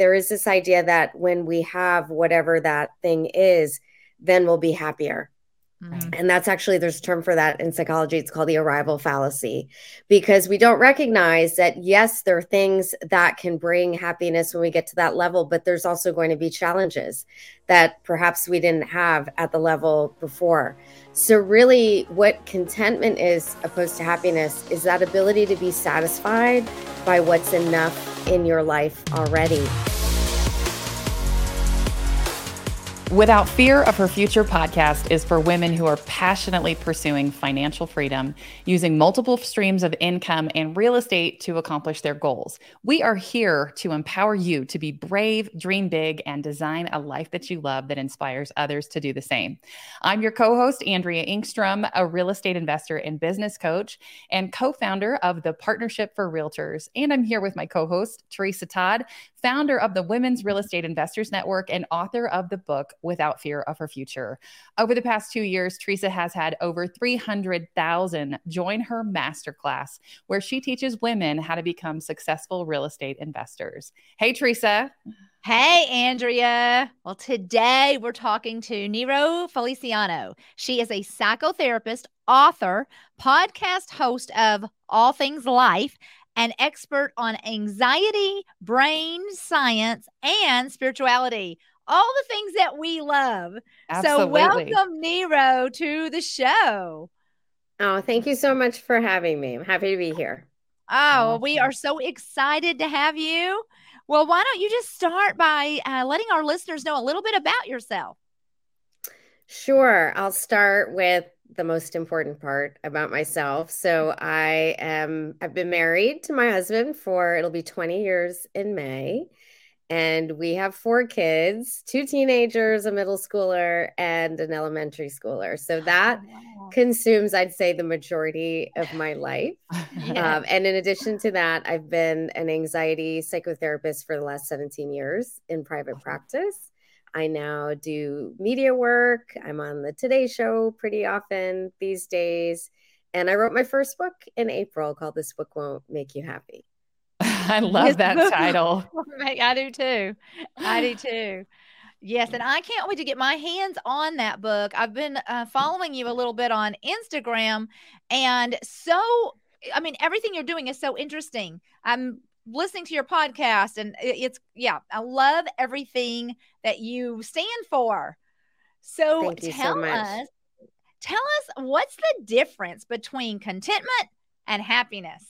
there is this idea that when we have whatever that thing is, then we'll be happier. Mm-hmm. And that's actually, there's a term for that in psychology. It's called the arrival fallacy because we don't recognize that, yes, there are things that can bring happiness when we get to that level, but there's also going to be challenges that perhaps we didn't have at the level before. So, really, what contentment is opposed to happiness is that ability to be satisfied by what's enough in your life already. Without Fear of Her Future podcast is for women who are passionately pursuing financial freedom, using multiple streams of income and real estate to accomplish their goals. We are here to empower you to be brave, dream big, and design a life that you love that inspires others to do the same. I'm your co host, Andrea Engstrom, a real estate investor and business coach, and co founder of the Partnership for Realtors. And I'm here with my co host, Teresa Todd, founder of the Women's Real Estate Investors Network and author of the book Without Fear of Her Future. Over the past two years, Teresa has had over 300,000 join her masterclass, where she teaches women how to become successful real estate investors. Hey, Teresa. Hey, Andrea. Well, today we're talking to Niro Feliciano. She is a psychotherapist, author, podcast host of All Things Life, an expert on anxiety, brain science, and spirituality. All the things that we love. Absolutely. So, welcome, Niro, to the show. Oh, thank you so much for having me. I'm happy to be here. Oh, awesome. we are so excited to have you. Well, why don't you just start by uh, letting our listeners know a little bit about yourself? Sure. I'll start with the most important part about myself. So I am I've been married to my husband for it'll be 20 years in May. And we have four kids, two teenagers, a middle schooler, and an elementary schooler. So oh, that wow. consumes, I'd say, the majority of my life. yeah. um, and in addition to that, I've been an anxiety psychotherapist for the last 17 years in private practice. I now do media work. I'm on the Today Show pretty often these days. And I wrote my first book in April called This Book Won't Make You Happy. I love that title. I do too. I do too. Yes, and I can't wait to get my hands on that book. I've been uh, following you a little bit on Instagram, and so I mean, everything you're doing is so interesting. I'm listening to your podcast and it's yeah i love everything that you stand for. So tell so us tell us what's the difference between contentment and happiness?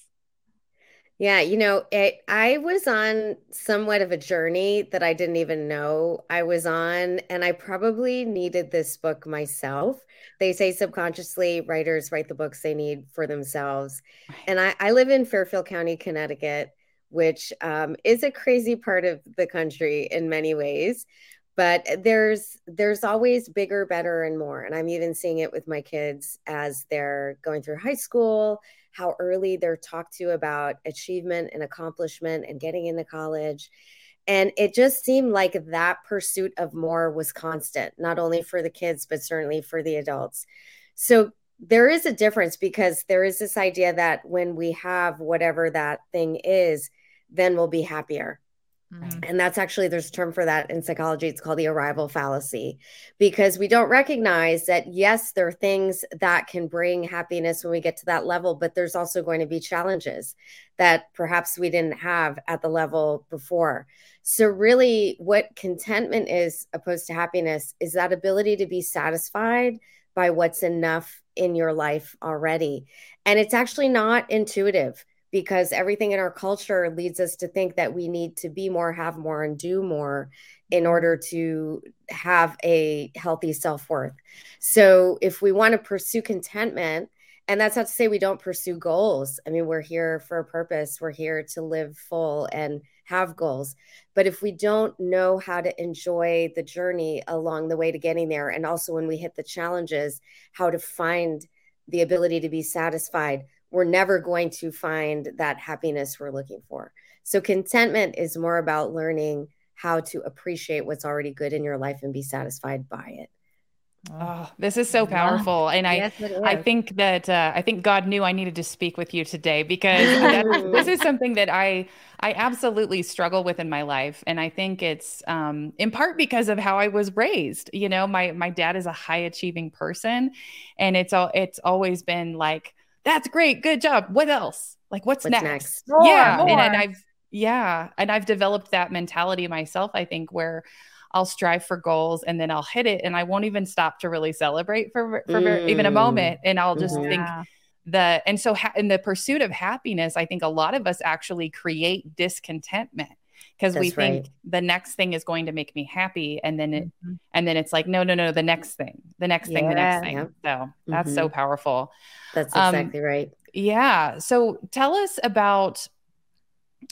Yeah you know it, i was on somewhat of a journey that i didn't even know i was on and i probably needed this book myself. They say subconsciously writers write the books they need for themselves. And I, I live in fairfield county connecticut which um, is a crazy part of the country in many ways but there's there's always bigger better and more and i'm even seeing it with my kids as they're going through high school how early they're talked to about achievement and accomplishment and getting into college and it just seemed like that pursuit of more was constant not only for the kids but certainly for the adults. So there is a difference because there is this idea that when we have whatever that thing is then we'll be happier. Mm-hmm. And that's actually, there's a term for that in psychology. It's called the arrival fallacy because we don't recognize that, yes, there are things that can bring happiness when we get to that level, but there's also going to be challenges that perhaps we didn't have at the level before. So, really, what contentment is opposed to happiness is that ability to be satisfied by what's enough in your life already. And it's actually not intuitive because everything in our culture leads us to think that we need to be more, have more, and do more in order to have a healthy self worth. So, if we want to pursue contentment, and that's not to say we don't pursue goals. I mean, we're here for a purpose, we're here to live full and have goals. But if we don't know how to enjoy the journey along the way to getting there, and also when we hit the challenges, how to find the ability to be satisfied we're never going to find that happiness we're looking for. So, contentment is more about learning how to appreciate what's already good in your life and be satisfied by it. Oh, this is so powerful, and I yes, I think that uh, I think God knew I needed to speak with you today because this is something that I I absolutely struggle with in my life, and I think it's um, in part because of how I was raised. You know, my my dad is a high achieving person, and it's all it's always been like that's great, good job. What else? Like what's, what's next? next? More, yeah, more. And, and I've yeah, and I've developed that mentality myself. I think where I'll strive for goals and then I'll hit it and I won't even stop to really celebrate for, for mm. even a moment. And I'll just mm-hmm. think the, and so ha- in the pursuit of happiness, I think a lot of us actually create discontentment because we think right. the next thing is going to make me happy and then it mm-hmm. and then it's like no no no the next thing the next yeah. thing the next thing so that's mm-hmm. so powerful that's um, exactly um, right yeah so tell us about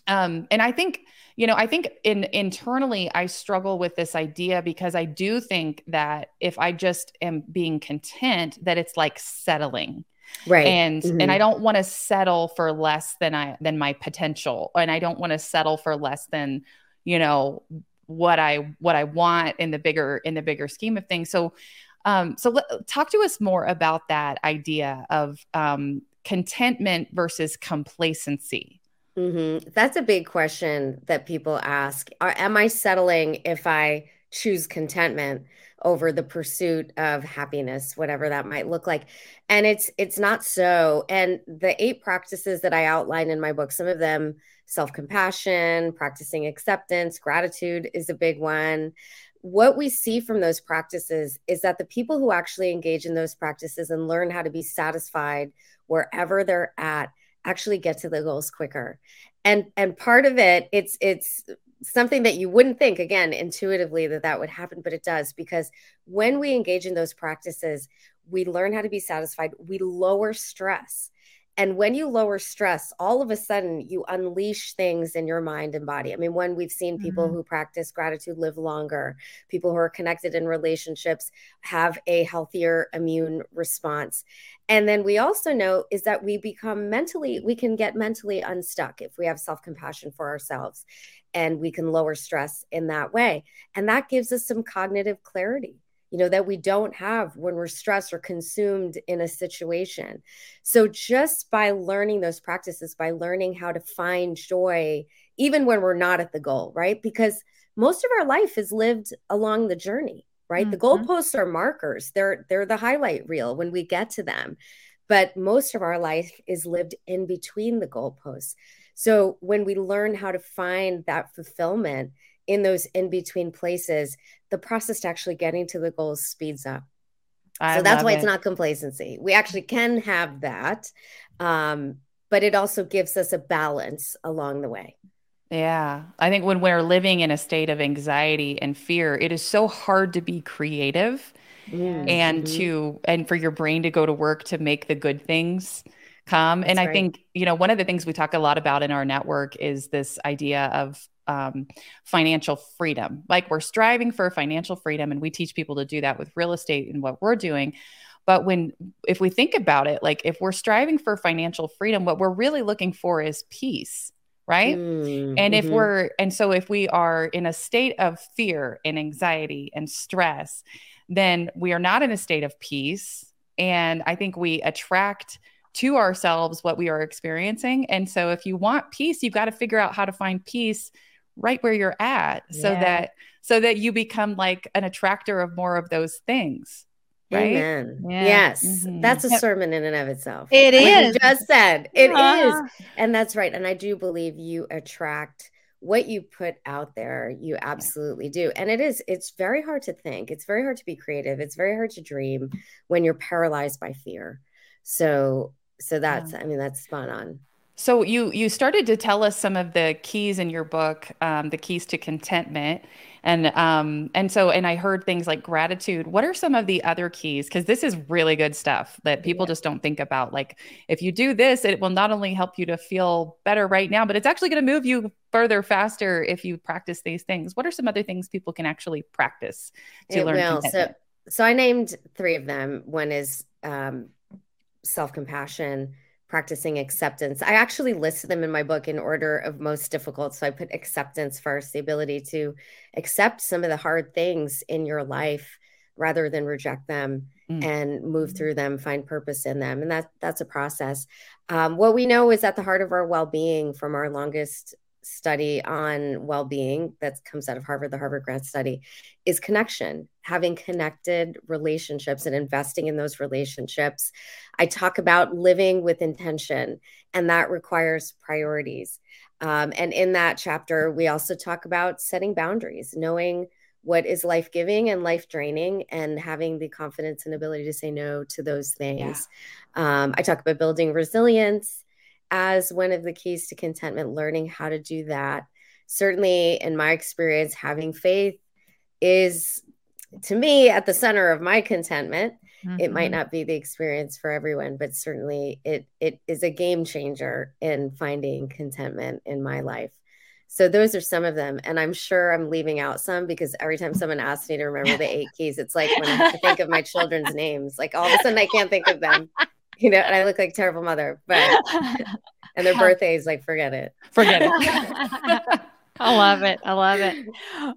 um and i think you know, I think in internally I struggle with this idea because I do think that if I just am being content, that it's like settling. Right. And mm-hmm. and I don't want to settle for less than I than my potential. And I don't want to settle for less than, you know, what I what I want in the bigger in the bigger scheme of things. So um so let, talk to us more about that idea of um contentment versus complacency. Mm-hmm. That's a big question that people ask. Are, am I settling if I choose contentment over the pursuit of happiness, whatever that might look like? And it's it's not so. And the eight practices that I outline in my book, some of them self-compassion, practicing acceptance, gratitude is a big one. What we see from those practices is that the people who actually engage in those practices and learn how to be satisfied wherever they're at actually get to the goals quicker and and part of it it's it's something that you wouldn't think again intuitively that that would happen but it does because when we engage in those practices we learn how to be satisfied we lower stress and when you lower stress, all of a sudden you unleash things in your mind and body. I mean, when we've seen people mm-hmm. who practice gratitude live longer, people who are connected in relationships have a healthier immune response. And then we also know is that we become mentally, we can get mentally unstuck if we have self compassion for ourselves and we can lower stress in that way. And that gives us some cognitive clarity you know, that we don't have when we're stressed or consumed in a situation. So, just by learning those practices, by learning how to find joy, even when we're not at the goal, right? Because most of our life is lived along the journey, right? Mm-hmm. The goalposts are markers, they're, they're the highlight reel when we get to them. But most of our life is lived in between the goalposts. So, when we learn how to find that fulfillment, in those in between places, the process to actually getting to the goals speeds up. I so that's why it. it's not complacency. We actually can have that, um, but it also gives us a balance along the way. Yeah. I think when we're living in a state of anxiety and fear, it is so hard to be creative mm-hmm. and to and for your brain to go to work to make the good things come. That's and I right. think, you know, one of the things we talk a lot about in our network is this idea of um, financial freedom. Like we're striving for financial freedom, and we teach people to do that with real estate and what we're doing. But when, if we think about it, like if we're striving for financial freedom, what we're really looking for is peace, right? Mm, and if mm-hmm. we're, and so if we are in a state of fear and anxiety and stress, then we are not in a state of peace. And I think we attract to ourselves what we are experiencing. And so if you want peace, you've got to figure out how to find peace right where you're at yeah. so that so that you become like an attractor of more of those things right Amen. Yeah. yes mm-hmm. that's a sermon in and of itself It is. just said it uh-huh. is, and that's right and i do believe you attract what you put out there you absolutely do and it is it's very hard to think it's very hard to be creative it's very hard to dream when you're paralyzed by fear so so that's yeah. i mean that's spot on so you you started to tell us some of the keys in your book, um, the keys to contentment, and um, and so and I heard things like gratitude. What are some of the other keys? Because this is really good stuff that people yeah. just don't think about. Like if you do this, it will not only help you to feel better right now, but it's actually going to move you further faster if you practice these things. What are some other things people can actually practice to it learn? Will. So so I named three of them. One is um, self compassion practicing acceptance. I actually listed them in my book in order of most difficult. So I put acceptance first, the ability to accept some of the hard things in your life, rather than reject them mm. and move through them, find purpose in them. And that that's a process. Um, what we know is at the heart of our well-being from our longest study on well-being that comes out of Harvard, the Harvard Grant Study, is connection, having connected relationships and investing in those relationships. I talk about living with intention, and that requires priorities. Um, and in that chapter, we also talk about setting boundaries, knowing what is life giving and life draining, and having the confidence and ability to say no to those things. Yeah. Um, I talk about building resilience as one of the keys to contentment, learning how to do that. Certainly, in my experience, having faith is to me at the center of my contentment. Mm-hmm. It might mm-hmm. not be the experience for everyone, but certainly it it is a game changer in finding contentment in my life. So those are some of them. And I'm sure I'm leaving out some because every time someone asks me to remember the eight keys, it's like when I have to think of my children's names, like all of a sudden I can't think of them. You know, and I look like terrible mother, but and their birthdays, like forget it. Forget it. I love it. I love it.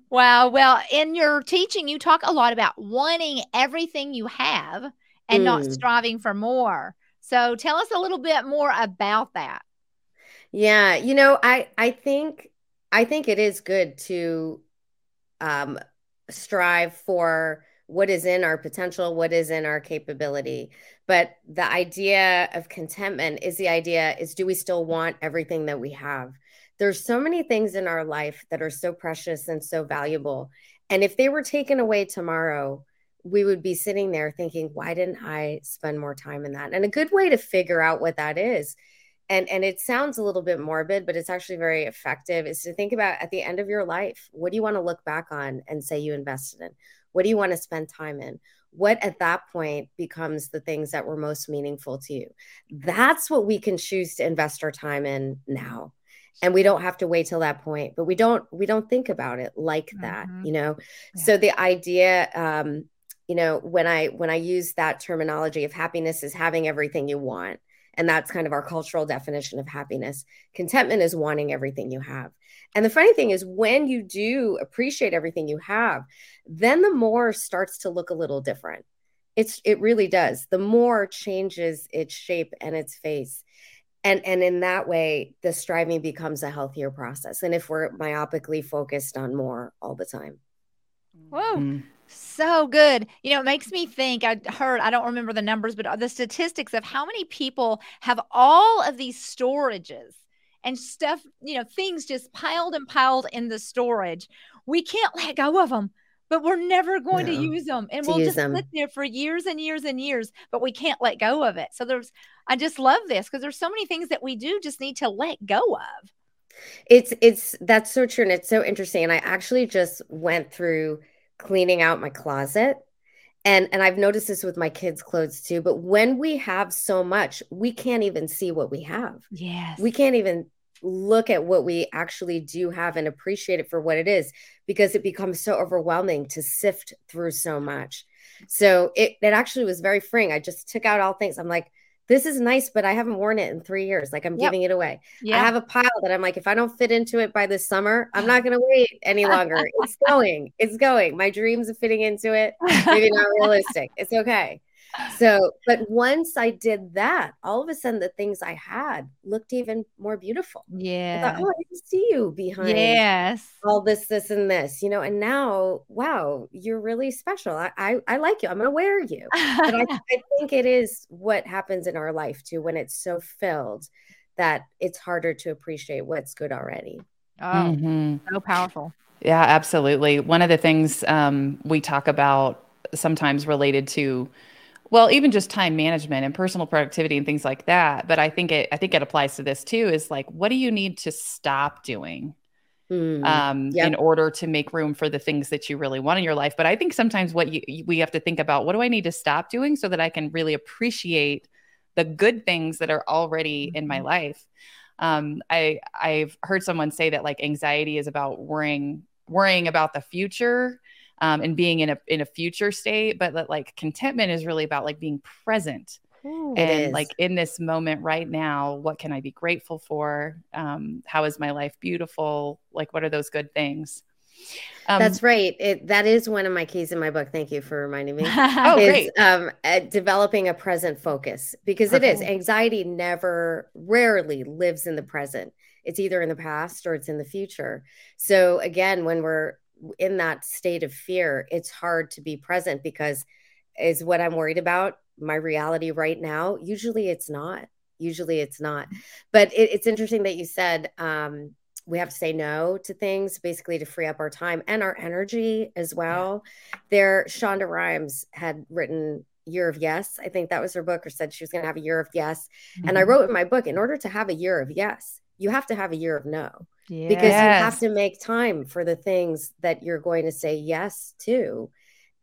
Wow. Well, in your teaching, you talk a lot about wanting everything you have and mm. not striving for more. So tell us a little bit more about that. Yeah, you know, I I think I think it is good to um, strive for what is in our potential, what is in our capability. But the idea of contentment is the idea is do we still want everything that we have? There's so many things in our life that are so precious and so valuable. And if they were taken away tomorrow, we would be sitting there thinking, why didn't I spend more time in that? And a good way to figure out what that is and and it sounds a little bit morbid but it's actually very effective is to think about at the end of your life what do you want to look back on and say you invested in what do you want to spend time in what at that point becomes the things that were most meaningful to you that's what we can choose to invest our time in now and we don't have to wait till that point but we don't we don't think about it like mm-hmm. that you know yeah. so the idea um you know when i when i use that terminology of happiness is having everything you want and that's kind of our cultural definition of happiness. Contentment is wanting everything you have. And the funny thing is, when you do appreciate everything you have, then the more starts to look a little different. It's it really does. The more changes its shape and its face. And and in that way, the striving becomes a healthier process. And if we're myopically focused on more all the time. Whoa. Mm. So good. You know, it makes me think. I heard, I don't remember the numbers, but uh, the statistics of how many people have all of these storages and stuff, you know, things just piled and piled in the storage. We can't let go of them, but we're never going no, to use them. And we'll just them. sit there for years and years and years, but we can't let go of it. So there's, I just love this because there's so many things that we do just need to let go of. It's, it's, that's so true. And it's so interesting. And I actually just went through cleaning out my closet. And and I've noticed this with my kids clothes too but when we have so much we can't even see what we have. Yes. we can't even look at what we actually do have and appreciate it for what it is because it becomes so overwhelming to sift through so much. So it, it actually was very freeing. I just took out all things. I'm like this is nice, but I haven't worn it in three years. Like I'm yep. giving it away. I have a pile that I'm like, if I don't fit into it by this summer, I'm not going to wait any longer. it's going. It's going. My dreams of fitting into it, maybe not realistic. It's okay. So, but once I did that, all of a sudden the things I had looked even more beautiful. Yeah. I thought, oh, I see you behind yes. all this, this, and this, you know, and now, wow, you're really special. I, I, I like you. I'm going to wear you. But I, I think it is what happens in our life too, when it's so filled that it's harder to appreciate what's good already. Oh, mm-hmm. so powerful. Yeah, absolutely. One of the things um, we talk about sometimes related to well even just time management and personal productivity and things like that. But i think it i think it applies to this too is like what do you need to stop doing mm, um, yep. in order to make room for the things that you really want in your life? But i think sometimes what you we have to think about what do i need to stop doing so that i can really appreciate the good things that are already mm-hmm. in my life? Um, i i've heard someone say that like anxiety is about worrying worrying about the future um, and being in a in a future state but that like contentment is really about like being present Ooh, and like in this moment right now what can i be grateful for um, how is my life beautiful like what are those good things Um, That's right. It, that is one of my keys in my book. Thank you for reminding me. oh, is, great. Um, developing a present focus because Perfect. it is anxiety never, rarely lives in the present. It's either in the past or it's in the future. So again, when we're in that state of fear, it's hard to be present because is what I'm worried about my reality right now? Usually it's not. Usually it's not. But it, it's interesting that you said um, we have to say no to things basically to free up our time and our energy as well. Yeah. There, Shonda Rhimes had written Year of Yes. I think that was her book, or said she was going to have a year of yes. Mm-hmm. And I mm-hmm. wrote in my book, in order to have a year of yes, you have to have a year of no. Yes. Because you have to make time for the things that you're going to say yes to.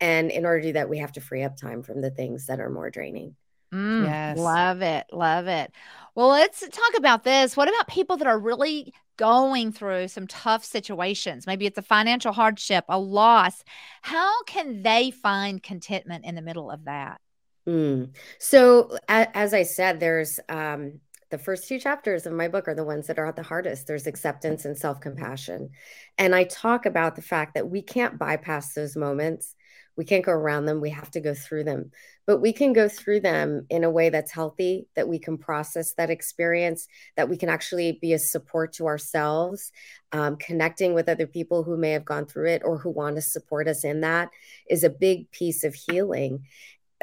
And in order to do that, we have to free up time from the things that are more draining. Mm, yes. Love it. Love it. Well, let's talk about this. What about people that are really going through some tough situations? Maybe it's a financial hardship, a loss. How can they find contentment in the middle of that? Mm. So, as I said, there's um, the first two chapters of my book are the ones that are at the hardest. There's acceptance and self compassion. And I talk about the fact that we can't bypass those moments. We can't go around them. We have to go through them. But we can go through them in a way that's healthy, that we can process that experience, that we can actually be a support to ourselves, um, connecting with other people who may have gone through it or who want to support us in that is a big piece of healing.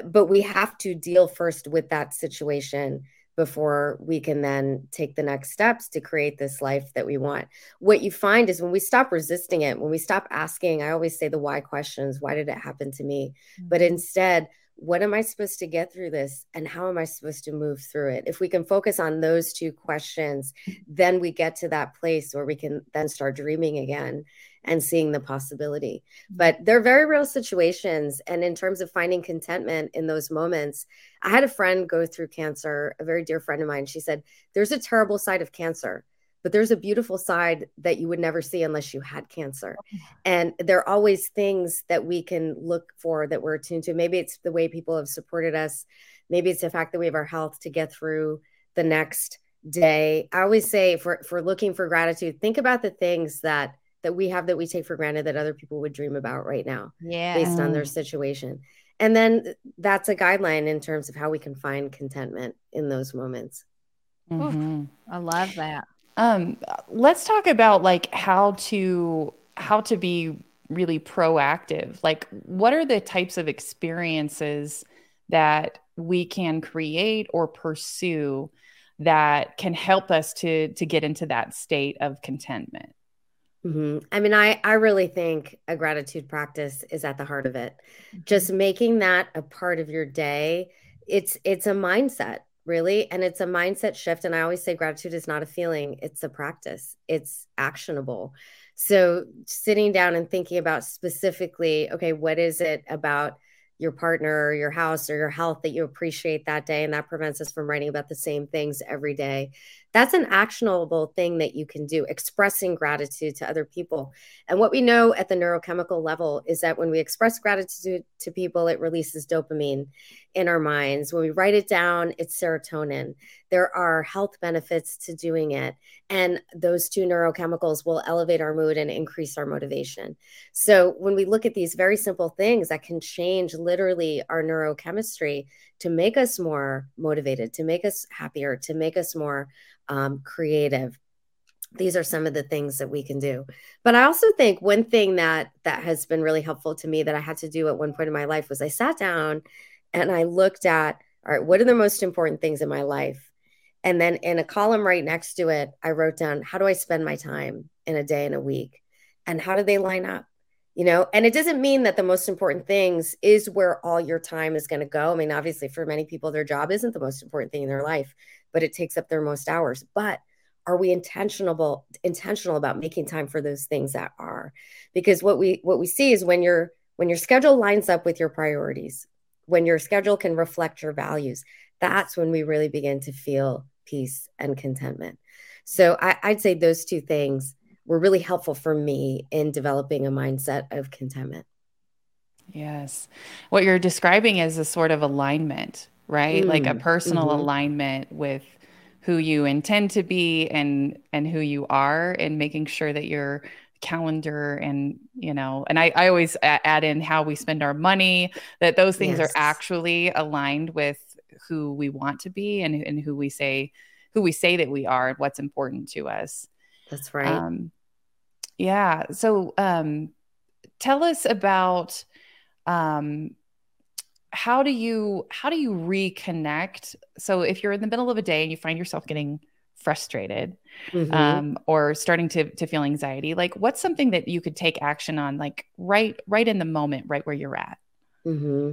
But we have to deal first with that situation before we can then take the next steps to create this life that we want. What you find is when we stop resisting it, when we stop asking, I always say the why questions why did it happen to me? Mm-hmm. But instead, what am I supposed to get through this and how am I supposed to move through it? If we can focus on those two questions, then we get to that place where we can then start dreaming again and seeing the possibility. Mm-hmm. But they're very real situations. And in terms of finding contentment in those moments, I had a friend go through cancer, a very dear friend of mine. She said, There's a terrible side of cancer but there's a beautiful side that you would never see unless you had cancer. Mm-hmm. And there are always things that we can look for that we're attuned to. Maybe it's the way people have supported us. Maybe it's the fact that we have our health to get through the next day. I always say for for looking for gratitude, think about the things that that we have that we take for granted that other people would dream about right now. Yeah. Based on their situation. And then that's a guideline in terms of how we can find contentment in those moments. Mm-hmm. I love that. Um, let's talk about like how to how to be really proactive. Like, what are the types of experiences that we can create or pursue that can help us to to get into that state of contentment? Mm-hmm. I mean, I I really think a gratitude practice is at the heart of it. Mm-hmm. Just making that a part of your day. It's it's a mindset really and it's a mindset shift and i always say gratitude is not a feeling it's a practice it's actionable so sitting down and thinking about specifically okay what is it about your partner or your house or your health that you appreciate that day and that prevents us from writing about the same things every day that's an actionable thing that you can do expressing gratitude to other people. And what we know at the neurochemical level is that when we express gratitude to people it releases dopamine in our minds. When we write it down it's serotonin. There are health benefits to doing it. And those two neurochemicals will elevate our mood and increase our motivation. So when we look at these very simple things that can change literally our neurochemistry to make us more motivated to make us happier to make us more um, creative. These are some of the things that we can do. But i also think one thing that that has been really helpful to me that i had to do at one point in my life was i sat down and i looked at all right what are the most important things in my life? And then in a column right next to it i wrote down how do i spend my time in a day and a week? And how do they line up? You know and it doesn't mean that the most important things is where all your time is going to go. I mean obviously for many people their job isn't the most important thing in their life but it takes up their most hours. But are we intentional intentional about making time for those things that are? Because what we what we see is when your when your schedule lines up with your priorities, when your schedule can reflect your values, that's when we really begin to feel peace and contentment. So I, I'd say those two things were really helpful for me in developing a mindset of contentment. Yes. What you're describing is a sort of alignment right? Mm, like a mm, personal mm-hmm. alignment with who you intend to be and and who you are and making sure that you're calendar and you know and i, I always add in how we spend our money that those things yes. are actually aligned with who we want to be and, and who we say who we say that we are and what's important to us that's right um, yeah so um tell us about um how do you how do you reconnect so if you're in the middle of a day and you find yourself getting frustrated mm-hmm. um, or starting to to feel anxiety like what's something that you could take action on like right right in the moment right where you're at mm-hmm.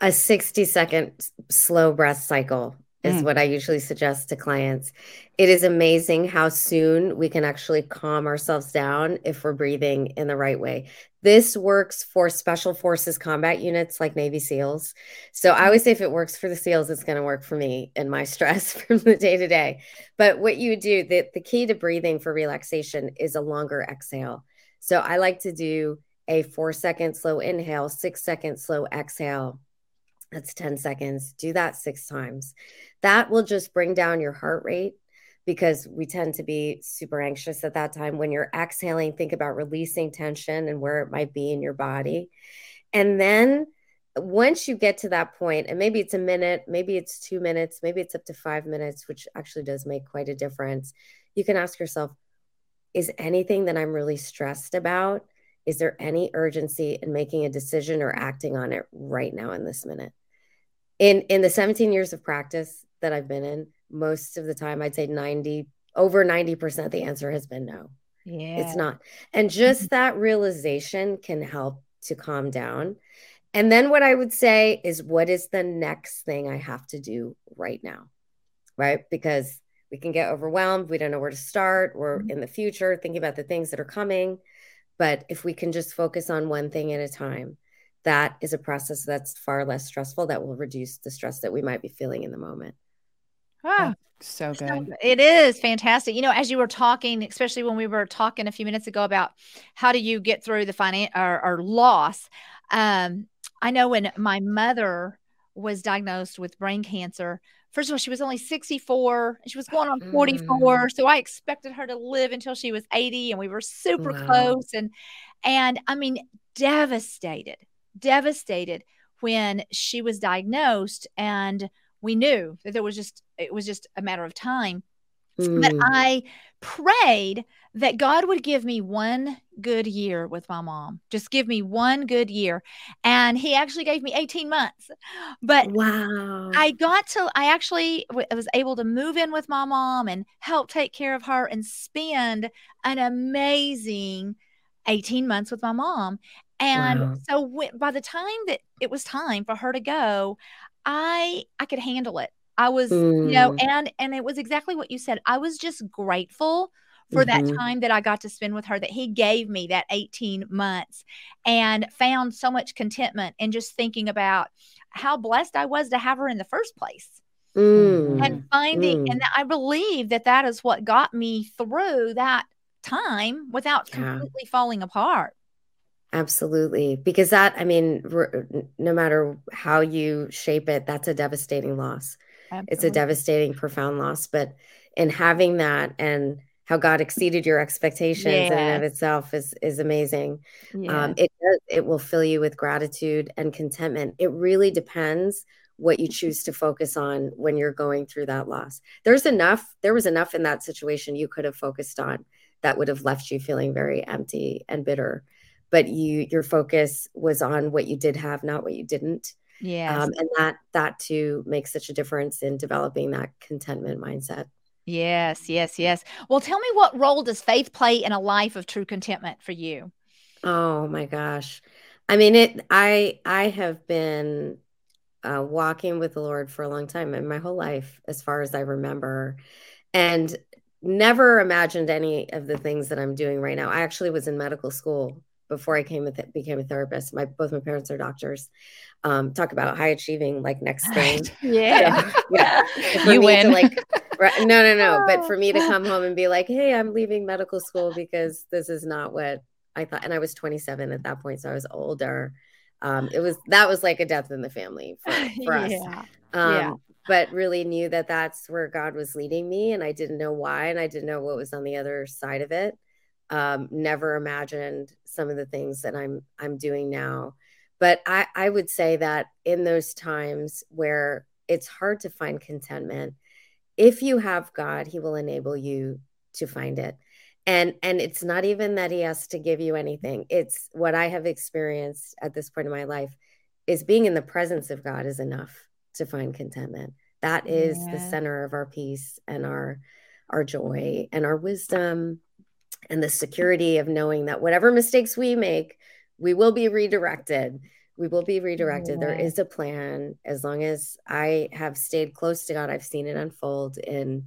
a 60 second slow breath cycle is mm. what I usually suggest to clients. It is amazing how soon we can actually calm ourselves down if we're breathing in the right way. This works for special forces combat units like Navy SEALs. So I always say if it works for the SEALs, it's going to work for me and my stress from the day to day. But what you do, the, the key to breathing for relaxation is a longer exhale. So I like to do a four second slow inhale, six second slow exhale. That's 10 seconds. Do that six times. That will just bring down your heart rate because we tend to be super anxious at that time. When you're exhaling, think about releasing tension and where it might be in your body. And then once you get to that point, and maybe it's a minute, maybe it's two minutes, maybe it's up to five minutes, which actually does make quite a difference, you can ask yourself, is anything that I'm really stressed about? Is there any urgency in making a decision or acting on it right now in this minute? In in the 17 years of practice that I've been in, most of the time i'd say 90 over 90% the answer has been no. Yeah. it's not. And just that realization can help to calm down. And then what i would say is what is the next thing i have to do right now? Right? Because we can get overwhelmed. We don't know where to start. Or mm-hmm. in the future thinking about the things that are coming but if we can just focus on one thing at a time that is a process that's far less stressful that will reduce the stress that we might be feeling in the moment Ah, so good. It is fantastic. You know, as you were talking, especially when we were talking a few minutes ago about how do you get through the finance or, or, loss. Um, I know when my mother was diagnosed with brain cancer, first of all, she was only 64 she was going on 44. Mm. So I expected her to live until she was 80 and we were super wow. close. And, and I mean, devastated, devastated when she was diagnosed and we knew that there was just it was just a matter of time mm. that i prayed that god would give me one good year with my mom just give me one good year and he actually gave me 18 months but wow i got to i actually w- was able to move in with my mom and help take care of her and spend an amazing 18 months with my mom and wow. so w- by the time that it was time for her to go I I could handle it. I was, mm. you know, mm. and and it was exactly what you said. I was just grateful for mm-hmm. that time that I got to spend with her that he gave me that 18 months and found so much contentment in just thinking about how blessed I was to have her in the first place. Mm. And finding, mm. and I believe that that is what got me through that time without completely yeah. falling apart. Absolutely. Because that, I mean, no matter how you shape it, that's a devastating loss. Absolutely. It's a devastating, profound loss. But in having that and how God exceeded your expectations yes. in and of itself is is amazing. Um, it it will fill you with gratitude and contentment. It really depends what you choose to focus on when you're going through that loss. There's enough. There was enough in that situation you could have focused on that would have left you feeling very empty and bitter but you your focus was on what you did have not what you didn't yeah um, and that that too makes such a difference in developing that contentment mindset. Yes yes yes. Well tell me what role does faith play in a life of true contentment for you? Oh my gosh. I mean it i i have been uh, walking with the lord for a long time in my whole life as far as i remember and never imagined any of the things that i'm doing right now. I actually was in medical school before I came with it, became a therapist. My both my parents are doctors. Um, talk about high achieving, like next thing. yeah, yeah. you win. To, like, no, no, no. But for me to come home and be like, "Hey, I'm leaving medical school because this is not what I thought," and I was 27 at that point, so I was older. Um, it was that was like a death in the family for, for us. Yeah. Um, yeah. But really knew that that's where God was leading me, and I didn't know why, and I didn't know what was on the other side of it Um, never imagined some of the things that I'm I'm doing now. But I, I would say that in those times where it's hard to find contentment, if you have God, He will enable you to find it. And and it's not even that He has to give you anything. It's what I have experienced at this point in my life is being in the presence of God is enough to find contentment. That is yeah. the center of our peace and our our joy and our wisdom and the security of knowing that whatever mistakes we make, we will be redirected. We will be redirected. Yeah. There is a plan. As long as I have stayed close to God, I've seen it unfold in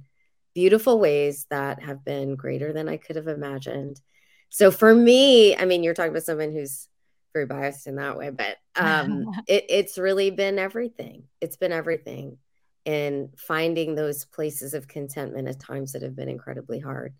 beautiful ways that have been greater than I could have imagined. So for me, I mean, you're talking about someone who's very biased in that way, but um, it, it's really been everything. It's been everything in finding those places of contentment at times that have been incredibly hard.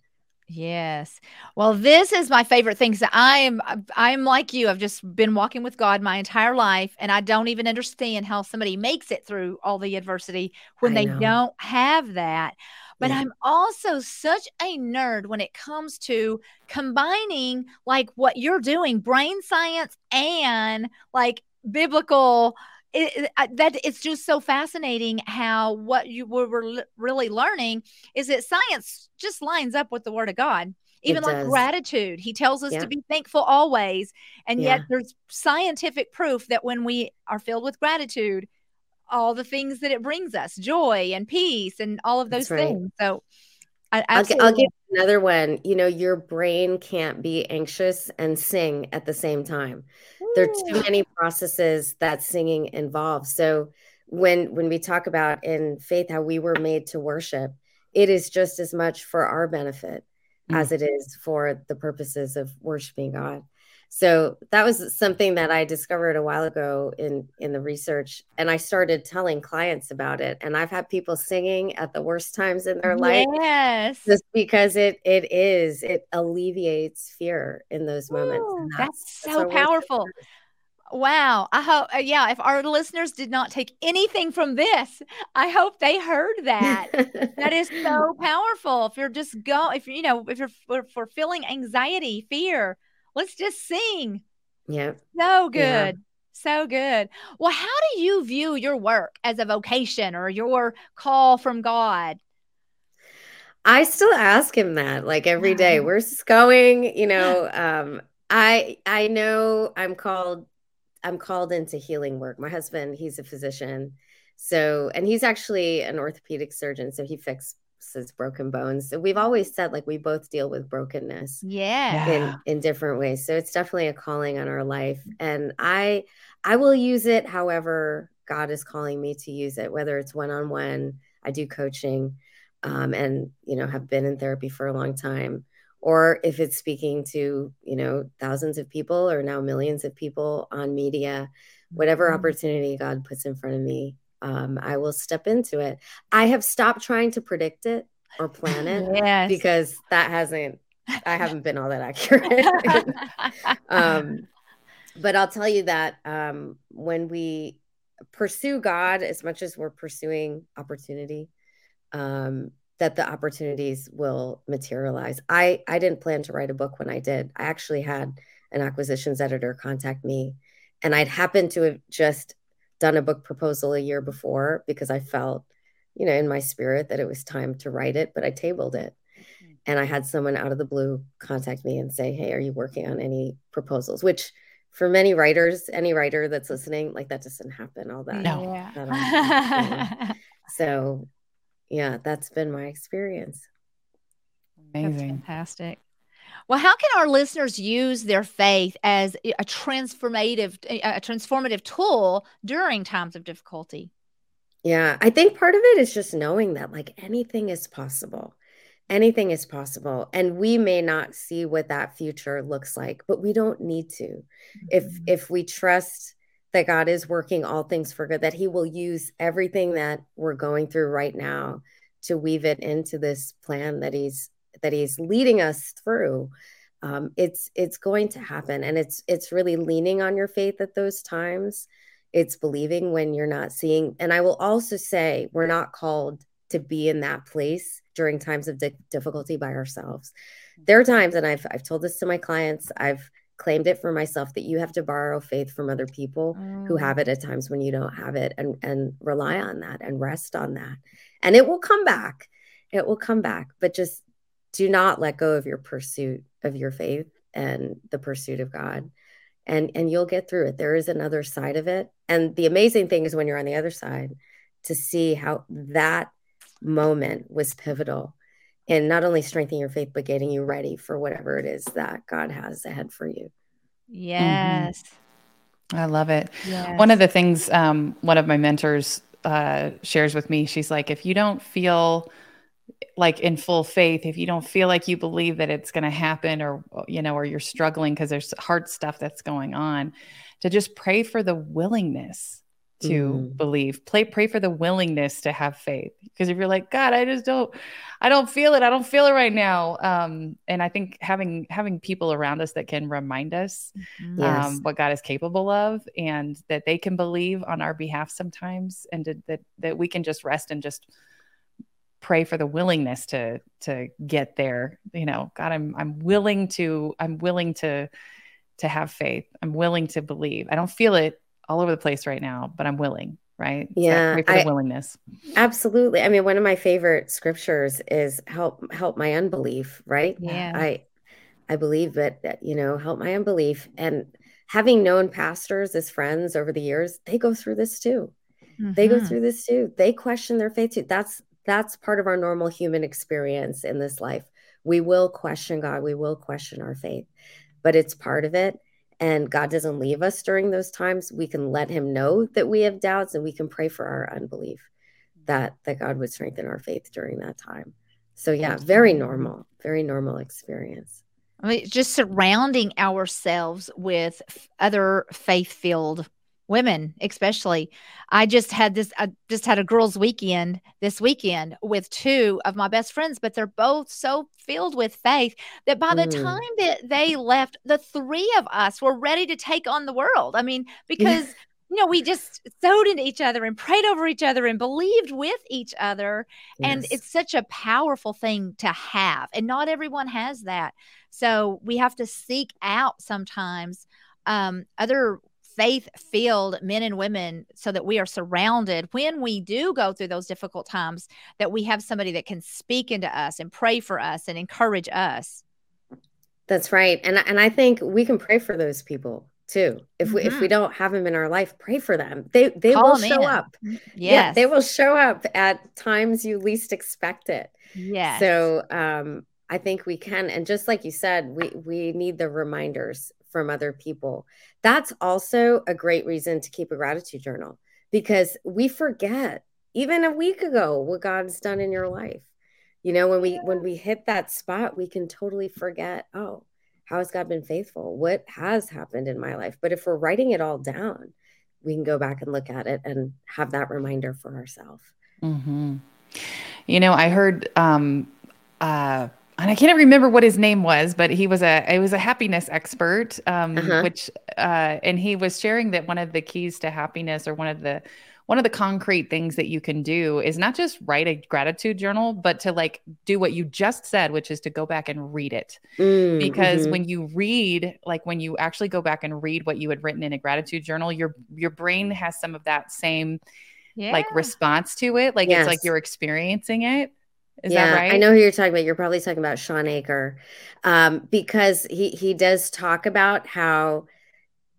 Yes. Well, this is my favorite thing. So I am I am like you. I've just been walking with God my entire life and I don't even understand how somebody makes it through all the adversity when they don't have that. But yeah. I'm also such a nerd when it comes to combining like what you're doing, brain science and like biblical it, that it's just so fascinating how what you were really learning is that science just lines up with the word of God. Even like gratitude, he tells us yeah. to be thankful always. And yeah. yet there's scientific proof that when we are filled with gratitude, all the things that it brings us joy and peace and all of those right. things. So I I'll, I'll give another one. You know, your brain can't be anxious and sing at the same time. Ooh. There are too many processes that singing involves. So when when we talk about in faith how we were made to worship, it is just as much for our benefit mm. as it is for the purposes of worshiping God. So that was something that I discovered a while ago in in the research, and I started telling clients about it. And I've had people singing at the worst times in their life, yes, just because it it is it alleviates fear in those moments. Ooh, that's, that's, so powerful. Wow. I hope, uh, yeah, if our listeners did not take anything from this, I hope they heard that. that is so powerful. If you're just go, if you know, if you're for, for feeling anxiety, fear, let's just sing. Yeah. So good. Yeah. So good. Well, how do you view your work as a vocation or your call from God? I still ask him that like every day. Where's this going? You know, um, I I know I'm called I'm called into healing work. My husband, he's a physician. So, and he's actually an orthopedic surgeon. So he fixed says broken bones. We've always said like we both deal with brokenness. Yeah. In in different ways. So it's definitely a calling on our life. And I I will use it however God is calling me to use it, whether it's one-on-one, I do coaching, um, and you know, have been in therapy for a long time. Or if it's speaking to, you know, thousands of people or now millions of people on media, whatever mm-hmm. opportunity God puts in front of me, um, I will step into it. I have stopped trying to predict it or plan it yes. because that hasn't, I haven't been all that accurate. um, but I'll tell you that um, when we pursue God as much as we're pursuing opportunity, um, that the opportunities will materialize. I I didn't plan to write a book when I did. I actually had an acquisitions editor contact me, and I'd happened to have just done a book proposal a year before because I felt, you know, in my spirit that it was time to write it, but I tabled it. Mm-hmm. And I had someone out of the blue contact me and say, Hey, are you working on any proposals? Which for many writers, any writer that's listening, like that doesn't happen all that. No. Yeah. That so, yeah, that's been my experience. Amazing. That's fantastic. Well, how can our listeners use their faith as a transformative a transformative tool during times of difficulty? Yeah, I think part of it is just knowing that like anything is possible. Anything is possible and we may not see what that future looks like, but we don't need to. Mm-hmm. If if we trust that God is working all things for good, that He will use everything that we're going through right now to weave it into this plan that He's that he's leading us through um, it's it's going to happen and it's it's really leaning on your faith at those times it's believing when you're not seeing and i will also say we're not called to be in that place during times of di- difficulty by ourselves There are times, and I've I've told this to my clients, I've claimed it for myself that you have to borrow faith from other people mm. who have it at times when you don't have it and and rely on that and rest on that. And it will come back. It will come back, but just do not let go of your pursuit of your faith and the pursuit of God. And and you'll get through it. There is another side of it. And the amazing thing is when you're on the other side to see how that moment was pivotal in not only strengthening your faith but getting you ready for whatever it is that God has ahead for you. Yes. Mm-hmm. I love it. Yes. One of the things um, one of my mentors uh, shares with me, she's like, if you don't feel like in full faith if you don't feel like you believe that it's going to happen or you know or you're struggling because there's hard stuff that's going on to just pray for the willingness to mm. believe pray pray for the willingness to have faith because if you're like god i just don't i don't feel it i don't feel it right now um, and i think having having people around us that can remind us mm-hmm. yes. um, what god is capable of and that they can believe on our behalf sometimes and to, that that we can just rest and just pray for the willingness to to get there. You know god i'm i'm willing to i'm willing to to have faith. I'm willing to believe. I don't feel it all over the place right now but i'm willing right? Yeah so pray for the willingness. Absolutely. I mean one of my favorite scriptures is help help my unbelief right? Yeah. I i believe that, that you know help my unbelief. And having known pastors as friends over the years they go through this too. Mm-hmm. they go mm-hmm. through this too. They question their faith too. That's that's part of our normal human experience in this life. We will question God, we will question our faith, but it's part of it. And God doesn't leave us during those times. We can let Him know that we have doubts and we can pray for our unbelief that, that God would strengthen our faith during that time. So, yeah, very normal, very normal experience. I mean, just surrounding ourselves with other faith filled women especially i just had this i just had a girls weekend this weekend with two of my best friends but they're both so filled with faith that by the mm. time that they left the three of us were ready to take on the world i mean because you know we just sewed into each other and prayed over each other and believed with each other yes. and it's such a powerful thing to have and not everyone has that so we have to seek out sometimes um, other faith filled men and women so that we are surrounded when we do go through those difficult times that we have somebody that can speak into us and pray for us and encourage us that's right and and i think we can pray for those people too if we mm-hmm. if we mm-hmm. don't have them in our life pray for them they they Call will show in. up yes. yeah they will show up at times you least expect it yeah so um i think we can and just like you said we we need the reminders from other people. That's also a great reason to keep a gratitude journal because we forget even a week ago what God's done in your life. You know, when we when we hit that spot, we can totally forget, oh, how has God been faithful? What has happened in my life? But if we're writing it all down, we can go back and look at it and have that reminder for ourselves. Mm-hmm. You know, I heard um, uh, and I can't remember what his name was, but he was a it was a happiness expert, um, uh-huh. which uh, and he was sharing that one of the keys to happiness or one of the one of the concrete things that you can do is not just write a gratitude journal, but to like do what you just said, which is to go back and read it. Mm, because mm-hmm. when you read, like when you actually go back and read what you had written in a gratitude journal, your your brain has some of that same yeah. like response to it. Like yes. it's like you're experiencing it. Is yeah, right? I know who you're talking about. You're probably talking about Shawn Achor, um, because he he does talk about how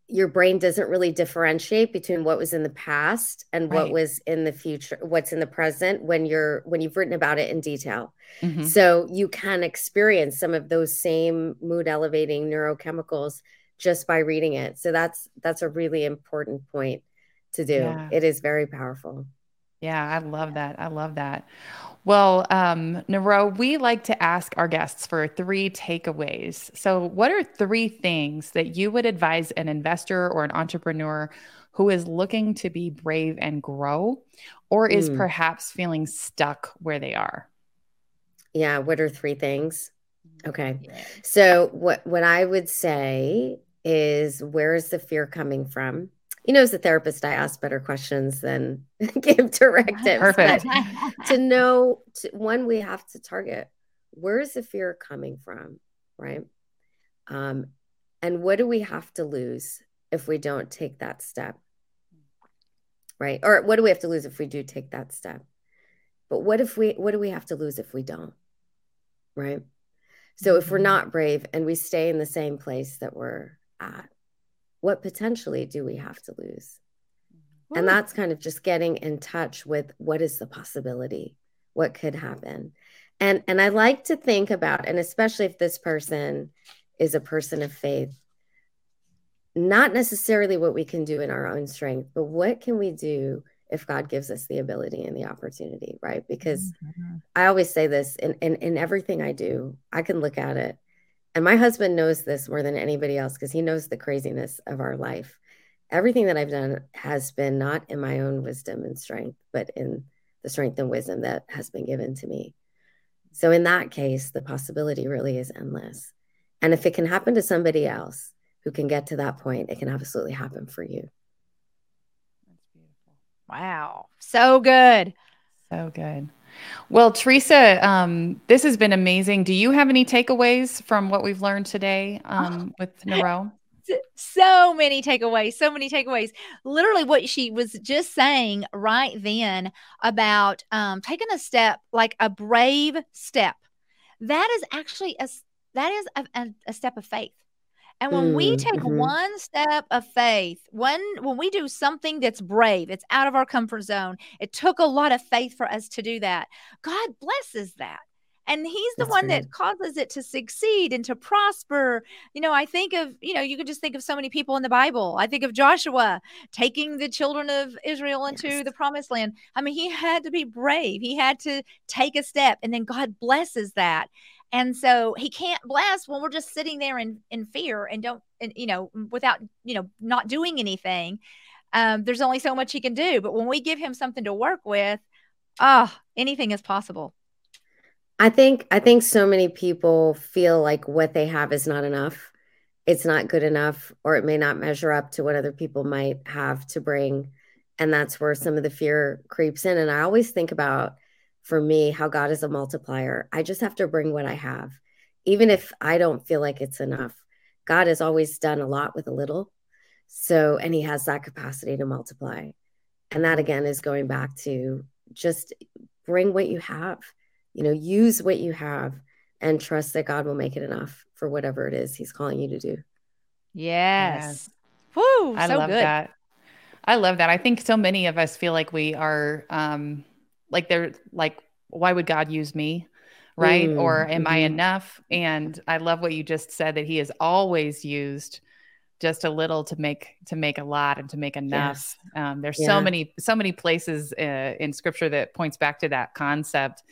your brain doesn't really differentiate between what was in the past and right. what was in the future, what's in the present when you're when you've written about it in detail. Mm-hmm. So you can experience some of those same mood elevating neurochemicals just by reading it. So that's that's a really important point to do. Yeah. It is very powerful. Yeah, I love that. I love that. Well, um, Niro, we like to ask our guests for three takeaways. So, what are three things that you would advise an investor or an entrepreneur who is looking to be brave and grow, or is mm. perhaps feeling stuck where they are? Yeah, what are three things? Okay. So, what what I would say is where is the fear coming from? You know, as a therapist, I ask better questions than give directives. Perfect. to know, to, one, we have to target where is the fear coming from? right? Um, and what do we have to lose if we don't take that step? Right? Or what do we have to lose if we do take that step? But what if we what do we have to lose if we don't? Right? So if we're mm-hmm. not brave and we stay in the same place that we're at, what potentially do we have to lose? Ooh. And that's kind of just getting in touch with what is the possibility? What could happen? And and I like to think about and especially if this person is a person of faith, not necessarily what we can do in our own strength, but what can we do if God gives us the ability and the opportunity, right? Because mm-hmm. I always say this in, in, in everything I do, I can look at it. And my husband knows this more than anybody else because he knows the craziness of our life. Everything that I've done has been not in my own wisdom and strength, but in the strength and wisdom that has been given to me. So, in that case, the possibility really is endless. And if it can happen to somebody else who can get to that point, it can absolutely happen for you. That's beautiful. Wow. So good. So good. Well, Teresa, um, this has been amazing. Do you have any takeaways from what we've learned today um, with Narelle? So many takeaways, so many takeaways. Literally, what she was just saying right then about um, taking a step, like a brave step. That is actually a that is a, a, a step of faith. And when mm, we take mm-hmm. one step of faith, when when we do something that's brave, it's out of our comfort zone. It took a lot of faith for us to do that. God blesses that. And he's the that's one right. that causes it to succeed and to prosper. You know, I think of, you know, you could just think of so many people in the Bible. I think of Joshua taking the children of Israel into yes. the promised land. I mean, he had to be brave. He had to take a step and then God blesses that. And so he can't bless when we're just sitting there in, in fear and don't, and, you know, without, you know, not doing anything. Um, there's only so much he can do. But when we give him something to work with, oh, anything is possible. I think I think so many people feel like what they have is not enough. It's not good enough, or it may not measure up to what other people might have to bring. And that's where some of the fear creeps in. And I always think about for me how God is a multiplier. I just have to bring what I have, even if I don't feel like it's enough. God has always done a lot with a little. So, and He has that capacity to multiply. And that again is going back to just bring what you have, you know, use what you have and trust that God will make it enough for whatever it is He's calling you to do. Yes. yes. Woo. I so love good. that. I love that. I think so many of us feel like we are um, like they're like why would god use me right mm, or am mm-hmm. i enough and i love what you just said that he has always used just a little to make to make a lot and to make enough yes. um, there's yeah. so many so many places uh, in scripture that points back to that concept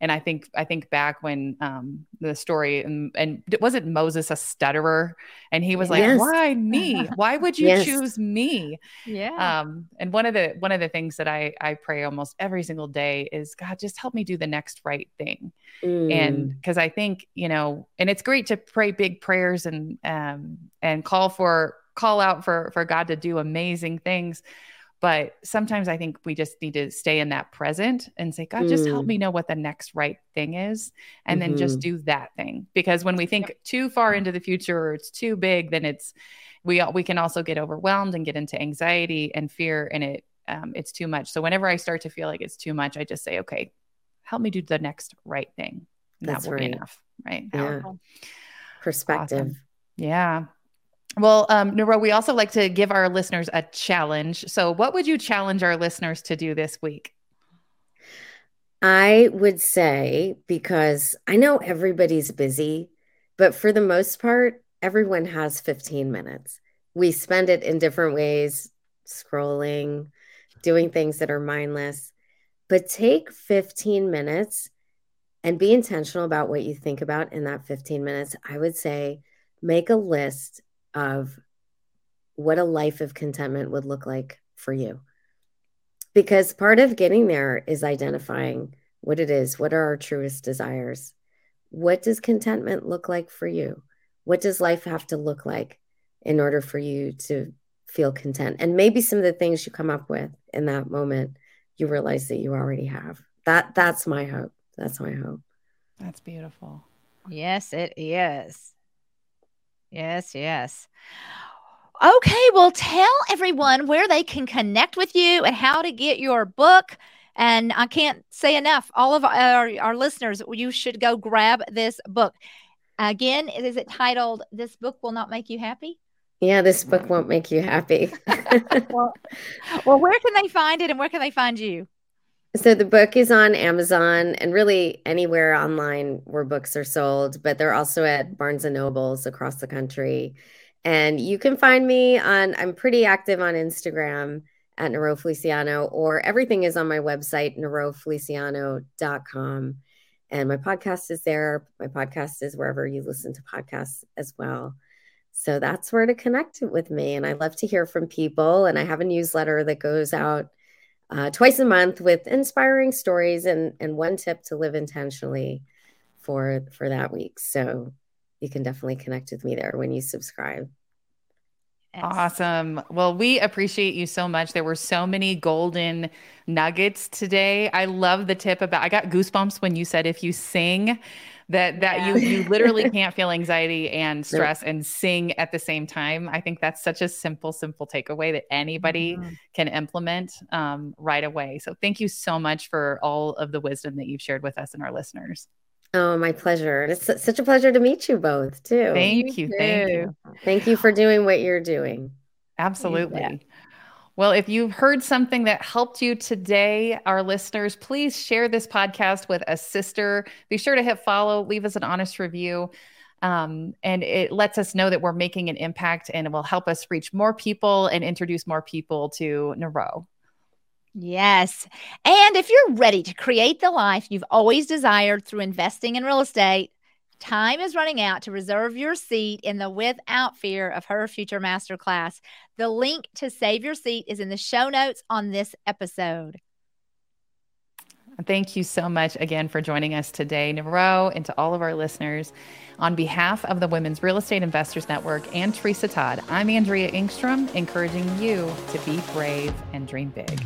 and I think I think back when um, the story and, and wasn't Moses a stutterer, and he was like, yes. "Why me? Why would you yes. choose me?" Yeah. Um, and one of the one of the things that I I pray almost every single day is God, just help me do the next right thing, mm. and because I think you know, and it's great to pray big prayers and um and call for call out for for God to do amazing things but sometimes I think we just need to stay in that present and say, God, just help mm. me know what the next right thing is. And mm-hmm. then just mm-hmm. do that thing. Because when we think yep. too far into the future or it's too big, then it's, we, we can also get overwhelmed and get into anxiety and fear and it, um, it's too much. So whenever I start to feel like it's too much, I just say, okay, help me do the next right thing. That's that will right. be enough. Right. Yeah. Perspective. Awesome. Yeah. Well, um, Niro, we also like to give our listeners a challenge. So, what would you challenge our listeners to do this week? I would say, because I know everybody's busy, but for the most part, everyone has 15 minutes. We spend it in different ways, scrolling, doing things that are mindless. But take 15 minutes and be intentional about what you think about in that 15 minutes. I would say make a list of what a life of contentment would look like for you. Because part of getting there is identifying what it is, what are our truest desires? What does contentment look like for you? What does life have to look like in order for you to feel content? And maybe some of the things you come up with in that moment, you realize that you already have. That that's my hope. That's my hope. That's beautiful. Yes, it is. Yes, yes. Okay, well, tell everyone where they can connect with you and how to get your book. And I can't say enough. All of our, our listeners, you should go grab this book. Again, is it titled This Book Will Not Make You Happy? Yeah, this book won't make you happy. well, well, where can they find it and where can they find you? So the book is on Amazon and really anywhere online where books are sold, but they're also at Barnes and Nobles across the country. And you can find me on, I'm pretty active on Instagram at Niro Feliciano, or everything is on my website, nirofeliciano.com. And my podcast is there. My podcast is wherever you listen to podcasts as well. So that's where to connect with me. And I love to hear from people. And I have a newsletter that goes out uh, twice a month with inspiring stories and, and one tip to live intentionally for for that week. So you can definitely connect with me there when you subscribe. Awesome. Well, we appreciate you so much. There were so many golden nuggets today. I love the tip about I got goosebumps when you said if you sing that that yeah. you you literally can't feel anxiety and stress and sing at the same time. I think that's such a simple simple takeaway that anybody mm-hmm. can implement um, right away. So thank you so much for all of the wisdom that you've shared with us and our listeners. Oh, my pleasure. It's such a pleasure to meet you both, too. Thank you. Thank you. Thank you for doing what you're doing. Absolutely. Yeah. Well, if you've heard something that helped you today, our listeners, please share this podcast with a sister. Be sure to hit follow, leave us an honest review. Um, and it lets us know that we're making an impact and it will help us reach more people and introduce more people to Niro. Yes. And if you're ready to create the life you've always desired through investing in real estate, time is running out to reserve your seat in the Without Fear of Her Future Masterclass. The link to save your seat is in the show notes on this episode. Thank you so much again for joining us today, Niro, and to all of our listeners. On behalf of the Women's Real Estate Investors Network and Teresa Todd, I'm Andrea Engstrom, encouraging you to be brave and dream big.